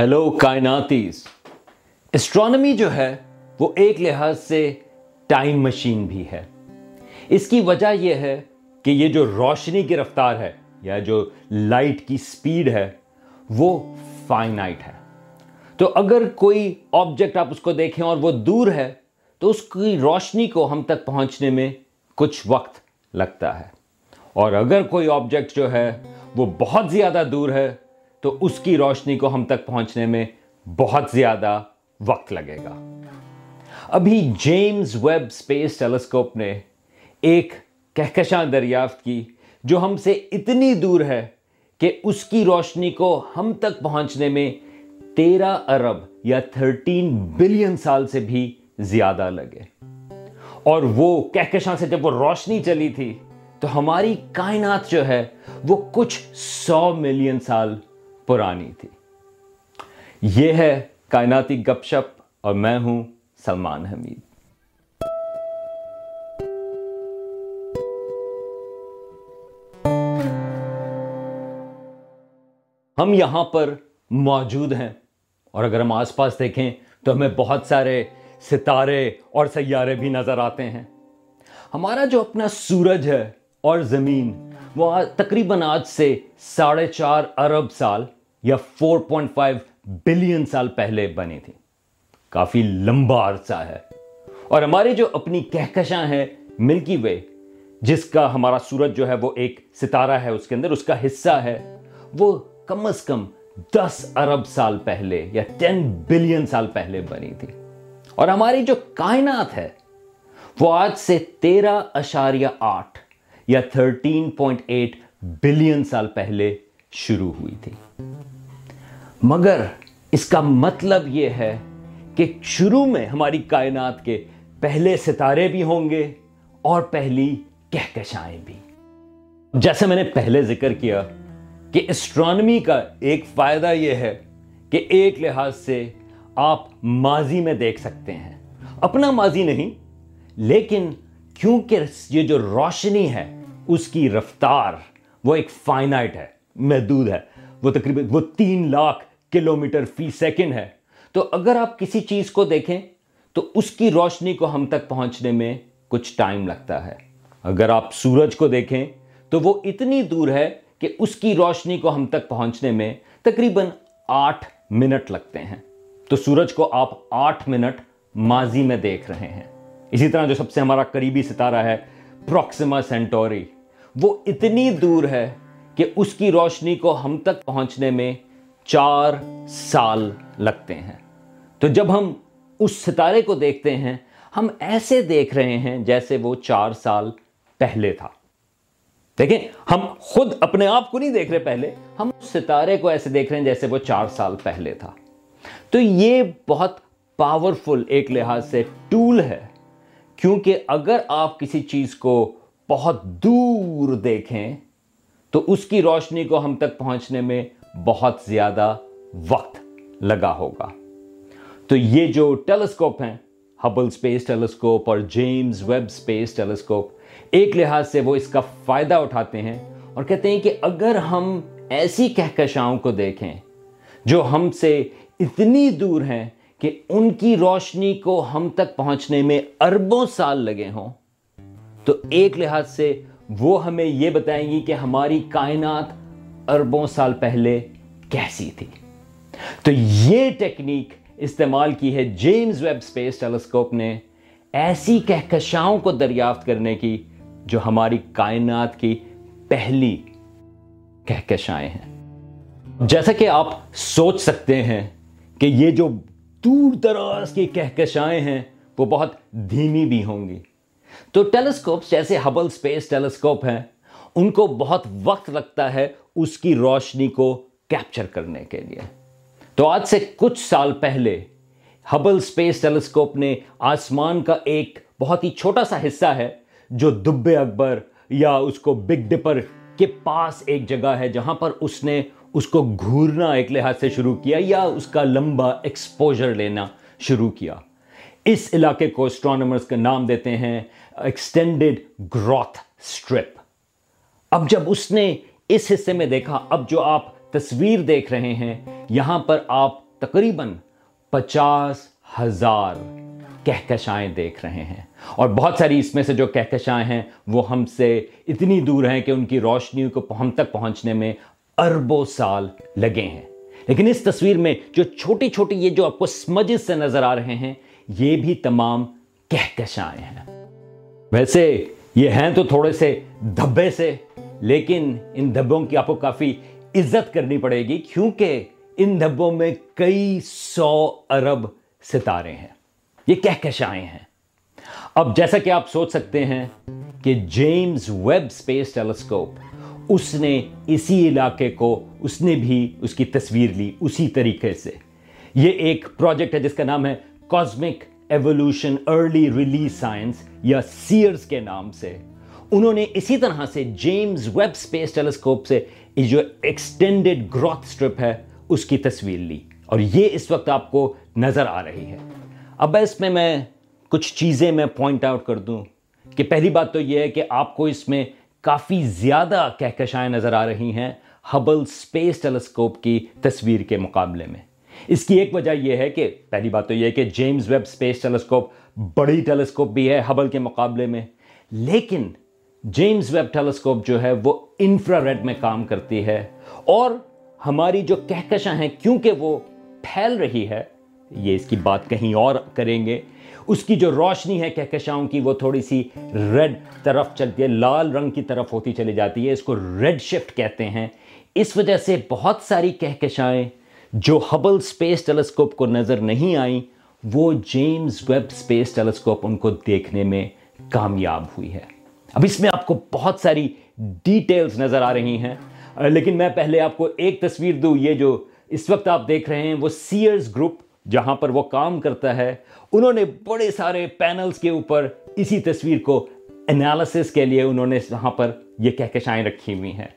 Hello کائناتیز astronomy جو ہے، وہ ایک لحاظ سے ٹائم مشین بھی ہے. اس کی وجہ یہ ہے کہ یہ جو روشنی کی رفتار ہے یا جو لائٹ کی سپیڈ ہے، وہ فائنائٹ ہے. تو اگر کوئی آبجیکٹ آپ اس کو دیکھیں اور وہ دور ہے، تو اس کی روشنی کو ہم تک پہنچنے میں کچھ وقت لگتا ہے. اور اگر کوئی آبجیکٹ جو ہے وہ بہت زیادہ دور ہے تو اس کی روشنی کو ہم تک پہنچنے میں بہت زیادہ وقت لگے گا۔ ابھی جیمز ویب سپیس ٹیلیسکوپ نے ایک کہکشاں دریافت کی جو ہم سے اتنی دور ہے کہ اس کی روشنی کو ہم تک پہنچنے میں تیرہ ارب یا تھرٹین بلین سال سے بھی زیادہ لگے۔ اور وہ کہکشاں سے جب وہ روشنی چلی تھی تو ہماری کائنات جو ہے وہ کچھ سو ملین سال پرانی تھی۔ یہ ہے کائناتی گپ شپ اور میں ہوں سلمان حمید۔ ہم یہاں پر موجود ہیں اور اگر ہم آس پاس دیکھیں تو ہمیں بہت سارے ستارے اور سیارے بھی نظر آتے ہیں۔ ہمارا جو اپنا سورج ہے اور زمین، وہ تقریباً آج سے ساڑھے چار ارب سال یا فور پوائنٹ فائیو بلین سال پہلے بنی تھی۔ کافی لمبا عرصہ ہے۔ اور ہماری جو اپنی کہکشاں ہے ملکی وے، جس کا ہمارا سورج جو ہے وہ ایک ستارہ ہے، اس کے اندر اس کا حصہ ہے، وہ کم از کم دس ارب سال پہلے یا ٹین بلین سال پہلے بنی تھی۔ اور ہماری جو کائنات ہے، وہ آج سے تیرہ اشاریہ آٹھ یا تھرٹین پوائنٹ ایٹ بلین سال پہلے شروع ہوئی تھی۔ مگر اس کا مطلب یہ ہے کہ شروع میں ہماری کائنات کے پہلے ستارے بھی ہوں گے اور پہلی کہکشائیں بھی۔ جیسے میں نے پہلے ذکر کیا کہ اسٹرانمی کا ایک فائدہ یہ ہے کہ ایک لحاظ سے آپ ماضی میں دیکھ سکتے ہیں۔ اپنا ماضی نہیں، لیکن کیونکہ یہ جو روشنی ہے، اس کی رفتار وہ ایک فائنائٹ ہے۔ محدود ہے۔ وہ تقریباً وہ تین لاکھ کلومیٹر فی سیکنڈ ہے۔ تو اگر آپ کسی چیز کو دیکھیں، تو اس کی روشنی کو ہم تک پہنچنے میں کچھ ٹائم لگتا ہے۔ اگر آپ سورج کو دیکھیں، تو وہ اتنی دور ہے کہ اس کی روشنی کو ہم تک پہنچنے میں تقریباً آٹھ منٹ لگتے ہیں۔ تو سورج کو آپ آٹھ منٹ ماضی میں دیکھ رہے ہیں۔ اسی طرح جو سب سے ہمارا قریبی ستارہ ہے، پروکسیما سینٹوری۔ وہ اتنی دور ہے کہ اس کی روشنی کو ہم تک پہنچنے میں چار سال لگتے ہیں۔ تو جب ہم اس ستارے کو دیکھتے ہیں، ہم ایسے دیکھ رہے ہیں جیسے وہ چار سال پہلے تھا۔ دیکھیں، ہم خود اپنے آپ کو نہیں دیکھ رہے پہلے، ہم اس ستارے کو ایسے دیکھ رہے ہیں جیسے وہ چار سال پہلے تھا۔ تو یہ بہت پاورفل ایک لحاظ سے ٹول ہے، کیونکہ اگر آپ کسی چیز کو بہت دور دیکھیں تو اس کی روشنی کو ہم تک پہنچنے میں بہت زیادہ وقت لگا ہوگا۔ تو یہ جو ٹیلیسکوپ ہیں، ہبل سپیس ٹیلیسکوپ اور جیمز ویب سپیس ٹیلیسکوپ، ایک لحاظ سے وہ اس کا فائدہ اٹھاتے ہیں اور کہتے ہیں کہ اگر ہم ایسی کہکشاؤں کو دیکھیں جو ہم سے اتنی دور ہیں کہ ان کی روشنی کو ہم تک پہنچنے میں اربوں سال لگے ہوں، تو ایک لحاظ سے وہ ہمیں یہ بتائیں گی کہ ہماری کائنات اربوں سال پہلے کیسی تھی۔ تو یہ ٹیکنیک استعمال کی ہے جیمز ویب سپیس ٹیلیسکوپ نے ایسی کہکشاؤں کو دریافت کرنے کی جو ہماری کائنات کی پہلی کہکشائیں ہیں۔ جیسا کہ آپ سوچ سکتے ہیں کہ یہ جو دور دراز کی کہکشائیں ہیں وہ بہت دھیمی بھی ہوں گی۔ تو ٹیلیسکوپس جیسے ہبل سپیس ٹیلیسکوپ ہیں، ان کو بہت وقت لگتا ہے اس کی روشنی کو کیپچر کرنے کے لیے۔ تو آج سے کچھ سال پہلے ہبل سپیس ٹیلیسکوپ نے آسمان کا ایک بہت ہی چھوٹا سا حصہ ہے، جو دب اکبر یا اس کو بگ ڈپر کے پاس ایک جگہ ہے، جہاں پر اس نے اس کو گھورنا ایک لحاظ سے شروع کیا یا اس کا لمبا ایکسپوجر لینا شروع کیا۔ اس علاقے کو اسٹرانومرز کا نام دیتے ہیں۔ ایکسٹینڈڈ گروتھ سٹرپ اب جب اس نے اس حصے میں دیکھا، اب جو آپ تصویر دیکھ رہے ہیں، یہاں پر آپ تقریباً پچاس ہزار کہکشائیں دیکھ رہے ہیں۔ اور بہت ساری اس میں سے جو کہکشائیں ہیں، وہ ہم سے اتنی دور ہیں کہ ان کی روشنی کو ہم تک پہنچنے میں اربوں سال لگے ہیں۔ لیکن اس تصویر میں جو چھوٹی چھوٹی یہ جو آپ کو سمجز سے نظر آ رہے ہیں، یہ بھی تمام کہکشائیں ہیں۔ ویسے یہ ہیں تو تھوڑے سے دھبے سے، لیکن ان دھبوں کی آپ کو کافی عزت کرنی پڑے گی، کیونکہ ان دھبوں میں کئی سو ارب ستارے ہیں۔ یہ کہکشائیں ہیں؟ اب جیسا کہ آپ سوچ سکتے ہیں کہ جیمز ویب سپیس ٹیلیسکوپ اس نے اسی علاقے کو، اس نے بھی اس کی تصویر لی اسی طریقے سے۔ یہ ایک پروجیکٹ ہے جس کا نام ہے cosmic evolution early release science یا سیئرز کے نام سے انہوں نے اسی طرح سے جیمز ویب سپیس ٹیلیسکوپ سے جو ایکسٹینڈڈ گروتھ سٹرپ ہے اس کی تصویر لی اور یہ اس وقت آپ کو نظر آ رہی ہے اب اس میں میں کچھ چیزیں میں پوائنٹ آؤٹ کر دوں کہ پہلی بات تو یہ ہے کہ آپ کو اس میں کافی زیادہ کہکشائیں نظر آ رہی ہیں ہبل سپیس ٹیلیسکوپ کی تصویر کے مقابلے میں اس کی ایک وجہ یہ ہے کہ پہلی بات تو یہ ہے کہ جیمز ویب سپیس ٹیلیسکوپ بڑی ٹیلیسکوپ بھی ہے ہبل کے مقابلے میں، لیکن جیمز ویب ٹیلیسکوپ جو ہے وہ انفرا ریڈ میں کام کرتی ہے اور ہماری جو کہکشاں ہیں کیونکہ وہ پھیل رہی ہے، یہ اس کی بات کہیں اور کریں گے۔ اس کی جو روشنی ہے کہکشاؤں کی وہ تھوڑی سی ریڈ طرف چلتی ہے، لال رنگ کی طرف ہوتی چلی جاتی ہے، اس کو ریڈ شفٹ کہتے ہیں۔ اس وجہ سے بہت ساری کہکشائیں جو ہبل سپیس ٹیلیسکوپ کو نظر نہیں آئیں وہ جیمز ویب سپیس ٹیلیسکوپ ان کو دیکھنے میں کامیاب ہوئی ہے۔ اب اس میں آپ کو بہت ساری ڈیٹیلز نظر آ رہی ہیں، لیکن میں پہلے آپ کو ایک تصویر دوں، یہ جو اس وقت آپ دیکھ رہے ہیں، وہ سیئرز گروپ جہاں پر وہ کام کرتا ہے۔ انہوں نے بڑے سارے پینلز کے اوپر اسی تصویر کو انالیسس کے لیے انہوں نے وہاں پر یہ کہکشائیں رکھی ہوئی ہیں۔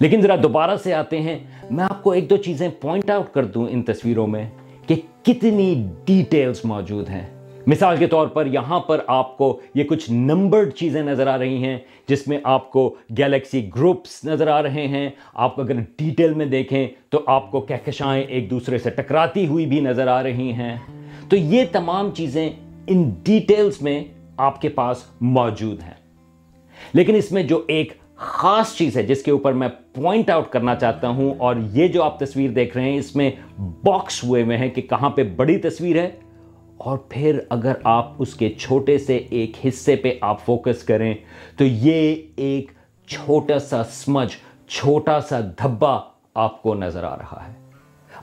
لیکن ذرا دوبارہ سے آتے ہیں، میں آپ کو ایک دو چیزیں پوائنٹ آؤٹ کر دوں ان تصویروں میں کہ کتنی ڈیٹیلز موجود ہیں۔ مثال کے طور پر یہاں پر آپ کو یہ کچھ نمبرڈ چیزیں نظر آ رہی ہیں، جس میں آپ کو گیلیکسی گروپس نظر آ رہے ہیں۔ آپ اگر ڈیٹیل میں دیکھیں تو آپ کو کہکشائیں ایک دوسرے سے ٹکراتی ہوئی بھی نظر آ رہی ہیں۔ تو یہ تمام چیزیں ان ڈیٹیلز میں آپ کے پاس موجود ہیں۔ لیکن اس میں جو ایک خاص چیز ہے جس کے اوپر میں پوائنٹ آؤٹ کرنا چاہتا ہوں اور یہ جو آپ تصویر دیکھ رہے ہیں اس میں باکس ہوئے ہوئے ہیں کہ کہاں پہ بڑی تصویر ہے اور پھر اگر آپ اس کے چھوٹے سے ایک حصے پہ آپ فوکس کریں تو یہ ایک چھوٹا سا سمجھ چھوٹا سا دھبا آپ کو نظر آ رہا ہے۔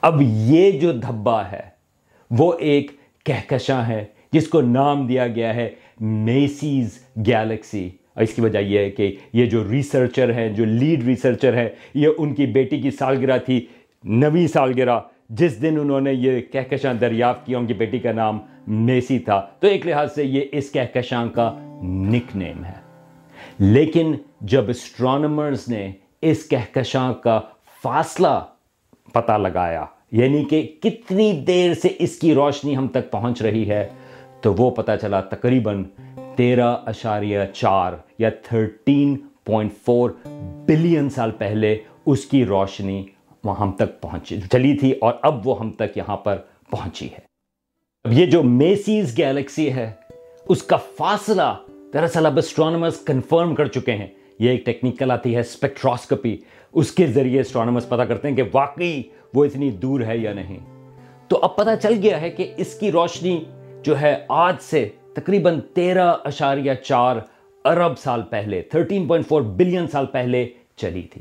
اب یہ جو دھبا ہے، وہ ایک کہکشاں ہے، جس کو نام دیا گیا ہے میسیز گیلیکسی۔ اس کی وجہ یہ ہے کہ یہ جو ریسرچر ہے جو لیڈ ریسرچر ہے یہ ان کی بیٹی کی سالگرہ تھی، نویں سالگرہ، جس دن انہوں نے یہ کہکشاں دریافت کیا، ان کی بیٹی کا نام میسی تھا۔ تو ایک لحاظ سے یہ اس کہکشاں کا نک نیم ہے۔ لیکن جب اسٹرانمرز نے اس کہکشاں کا فاصلہ پتہ لگایا یعنی کہ کتنی دیر سے اس کی روشنی ہم تک پہنچ رہی ہے، تو وہ پتہ چلا تقریباً تیرہ اشاریہ چار یا تھرٹین پوائنٹ فور بلین سال پہلے اس کی روشنی وہ ہم تک پہنچی، چلی تھی اور اب وہ ہم تک یہاں پر پہنچی ہے۔ اب یہ جو میسیز گیلیکسی ہے، اس کا فاصلہ دراصل اب اسٹرانومرز کنفرم کر چکے ہیں۔ یہ ایک ٹیکنیکل آتی ہے اسپیکٹراسکوپی اس کے ذریعے اسٹرانومرز پتا کرتے ہیں کہ واقعی وہ اتنی دور ہے یا نہیں۔ تو اب پتا چل گیا ہے کہ اس کی روشنی جو ہے آج سے تقریباً تیرہ اشاریہ چار ارب سال پہلے، تھرٹین پوائنٹ فور بلین سال پہلے چلی تھی۔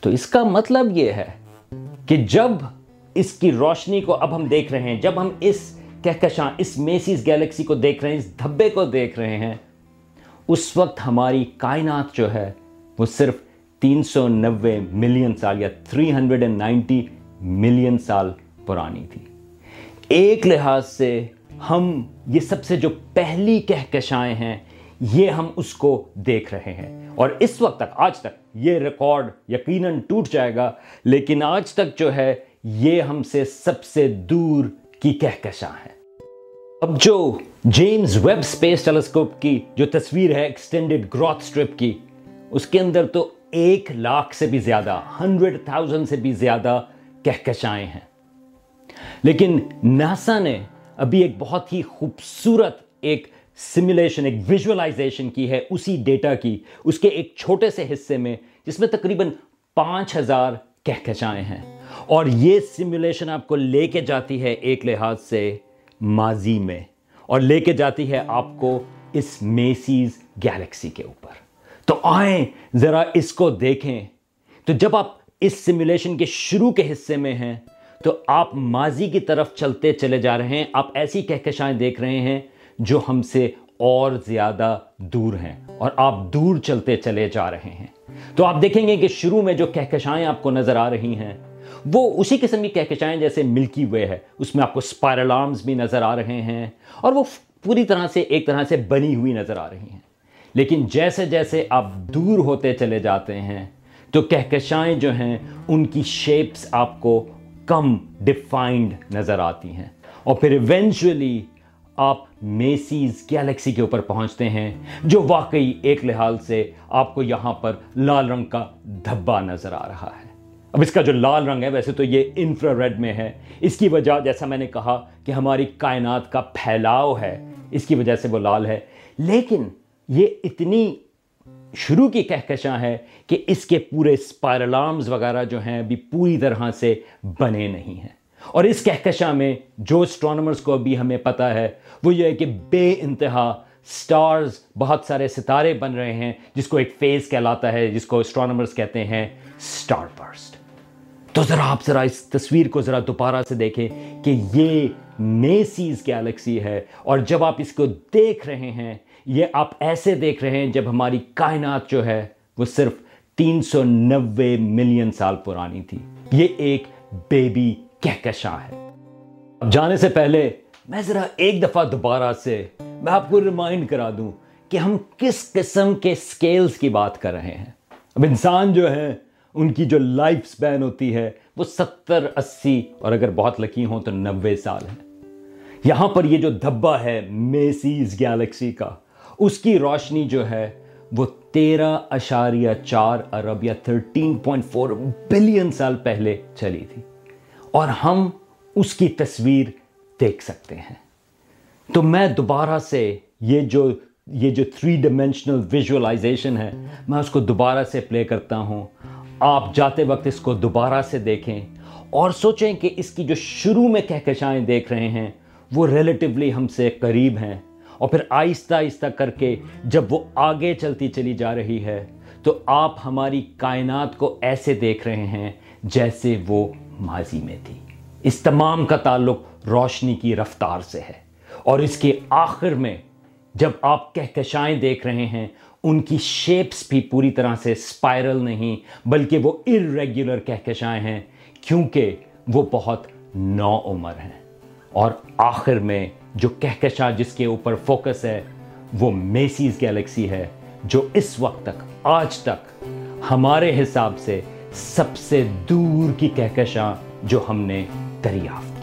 تو اس کا مطلب یہ ہے کہ جب اس کی روشنی کو اب ہم دیکھ رہے ہیں، جب ہم اس کہکشاں، اس میسیز گیلیکسی کو دیکھ رہے ہیں، اس دھبے کو دیکھ رہے ہیں، اس وقت ہماری کائنات جو ہے، وہ صرف تین سو نوے ملین سال یا three hundred and ninety million سال پرانی تھی۔ ایک لحاظ سے ہم یہ سب سے جو پہلی کہکشائیں ہیں، یہ ہم اس کو دیکھ رہے ہیں۔ اور اس وقت تک، آج تک یہ ریکارڈ یقیناً ٹوٹ جائے گا، لیکن آج تک جو ہے، یہ ہم سے سب سے دور کی کہکشاں ہے اب جو جیمز ویب سپیس ٹیلیسکوپ کی جو تصویر ہے، ایکسٹینڈڈ گروتھ سٹرپ کی، اس کے اندر تو ایک لاکھ سے بھی زیادہ، ہنڈریڈ تھاؤزنڈ سے بھی زیادہ کہکشائیں ہیں۔ لیکن ناسا نے ابھی ایک بہت ہی خوبصورت ایک سمولیشن ایک ویژولائزیشن کی ہے اسی ڈیٹا کی، اس کے ایک چھوٹے سے حصے میں، جس میں تقریباً پانچ ہزار کہکشائیں ہیں۔ اور یہ سمولیشن آپ کو لے کے جاتی ہے ایک لحاظ سے ماضی میں، اور لے کے جاتی ہے آپ کو اس میسیز گیلیکسی کے اوپر۔ تو آئیں ذرا اس کو دیکھیں۔ تو جب آپ اس سمولیشن کے شروع کے حصے میں ہیں تو آپ ماضی کی طرف چلتے چلے جا رہے ہیں، آپ ایسی کہکشائیں دیکھ رہے ہیں جو ہم سے اور زیادہ دور ہیں اور آپ دور چلتے چلے جا رہے ہیں۔ تو آپ دیکھیں گے کہ شروع میں جو کہکشائیں آپ کو نظر آ رہی ہیں، وہ اسی قسم کی کہکشائیں جیسے ملکی وے ہے۔ اس میں آپ کو اسپائرل آرمز بھی نظر آ رہے ہیں اور وہ پوری طرح سے ایک طرح سے بنی ہوئی نظر آ رہی ہیں۔ لیکن جیسے جیسے آپ دور ہوتے چلے جاتے ہیں، تو کہکشائیں جو ہیں، ان کی شیپس آپ کو کم ڈیفائنڈ نظر آتی ہیں۔ اور پھر ایونچولی آپ میسیز گیلیکسی کے اوپر پہنچتے ہیں، جو واقعی ایک لحاظ سے آپ کو یہاں پر لال رنگ کا دھبا نظر آ رہا ہے۔ اب اس کا جو لال رنگ ہے، ویسے تو یہ انفرا ریڈ میں ہے۔ اس کی وجہ، جیسا میں نے کہا کہ ہماری کائنات کا پھیلاؤ ہے، اس کی وجہ سے وہ لال ہے۔ لیکن یہ اتنی شروع کی کہکشاں ہے کہ اس کے پورے اسپائرلامز وغیرہ جو ہیں ابھی پوری طرح سے بنے نہیں ہیں۔ اور اس کہکشاں میں جو اسٹرانومرز کو ابھی ہمیں پتا ہے، وہ یہ ہے کہ بے انتہا سٹارز بہت سارے ستارے بن رہے ہیں، جس کو ایک فیز کہلاتا ہے، جس کو اسٹرانومرز کہتے ہیں سٹار برسٹ تو ذرا آپ ذرا اس تصویر کو ذرا دوبارہ سے دیکھیں کہ یہ میسیز گیلیکسی ہے اور جب آپ اس کو دیکھ رہے ہیں، یہ آپ ایسے دیکھ رہے ہیں جب ہماری کائنات جو ہے وہ صرف تین سو نوے ملین سال پرانی تھی۔ یہ ایک بیبی کہکشاں ہے۔ اب جانے سے پہلے میں ذرا ایک دفعہ دوبارہ سے میں آپ کو ریمائنڈ کرا دوں کہ ہم کس قسم کے سکیلز کی بات کر رہے ہیں۔ اب انسان جو ہے ان کی جو لائف سپین ہوتی ہے، وہ ستر، اسی اور اگر بہت لکی ہوں تو نوے سال ہے یہاں پر یہ جو دھبا ہے میسیز گیلیکسی کا، اس کی روشنی جو ہے، وہ تیرہ اشاریہ چار ارب یا تھرٹین پوائنٹ فور بلین سال پہلے چلی تھی۔ اور ہم اس کی تصویر دیکھ سکتے ہیں۔ تو میں دوبارہ سے یہ جو یہ جو تھری ڈیمینشنل ویژولائزیشن ہے، میں اس کو دوبارہ سے پلے کرتا ہوں۔ آپ جاتے وقت اس کو دوبارہ سے دیکھیں اور سوچیں کہ اس کی جو شروع میں کہکشائیں دیکھ رہے ہیں، وہ ریلیٹیولی ہم سے قریب ہیں۔ اور پھر آہستہ آہستہ کر کے جب وہ آگے چلتی چلی جا رہی ہے، تو آپ ہماری کائنات کو ایسے دیکھ رہے ہیں جیسے وہ ماضی میں تھی۔ اس تمام کا تعلق روشنی کی رفتار سے ہے۔ اور اس کے آخر میں جب آپ کہکشائیں دیکھ رہے ہیں، ان کی شیپس بھی پوری طرح سے سپائرل نہیں، بلکہ وہ ارریگولر کہکشائیں ہیں، کیونکہ وہ بہت نو عمر ہیں۔ اور آخر میں جو کہکشاں جس کے اوپر فوکس ہے، وہ میسیز گیلیکسی ہے، جو اس وقت تک، آج تک ہمارے حساب سے سب سے دور کی کہکشاں جو ہم نے دریافت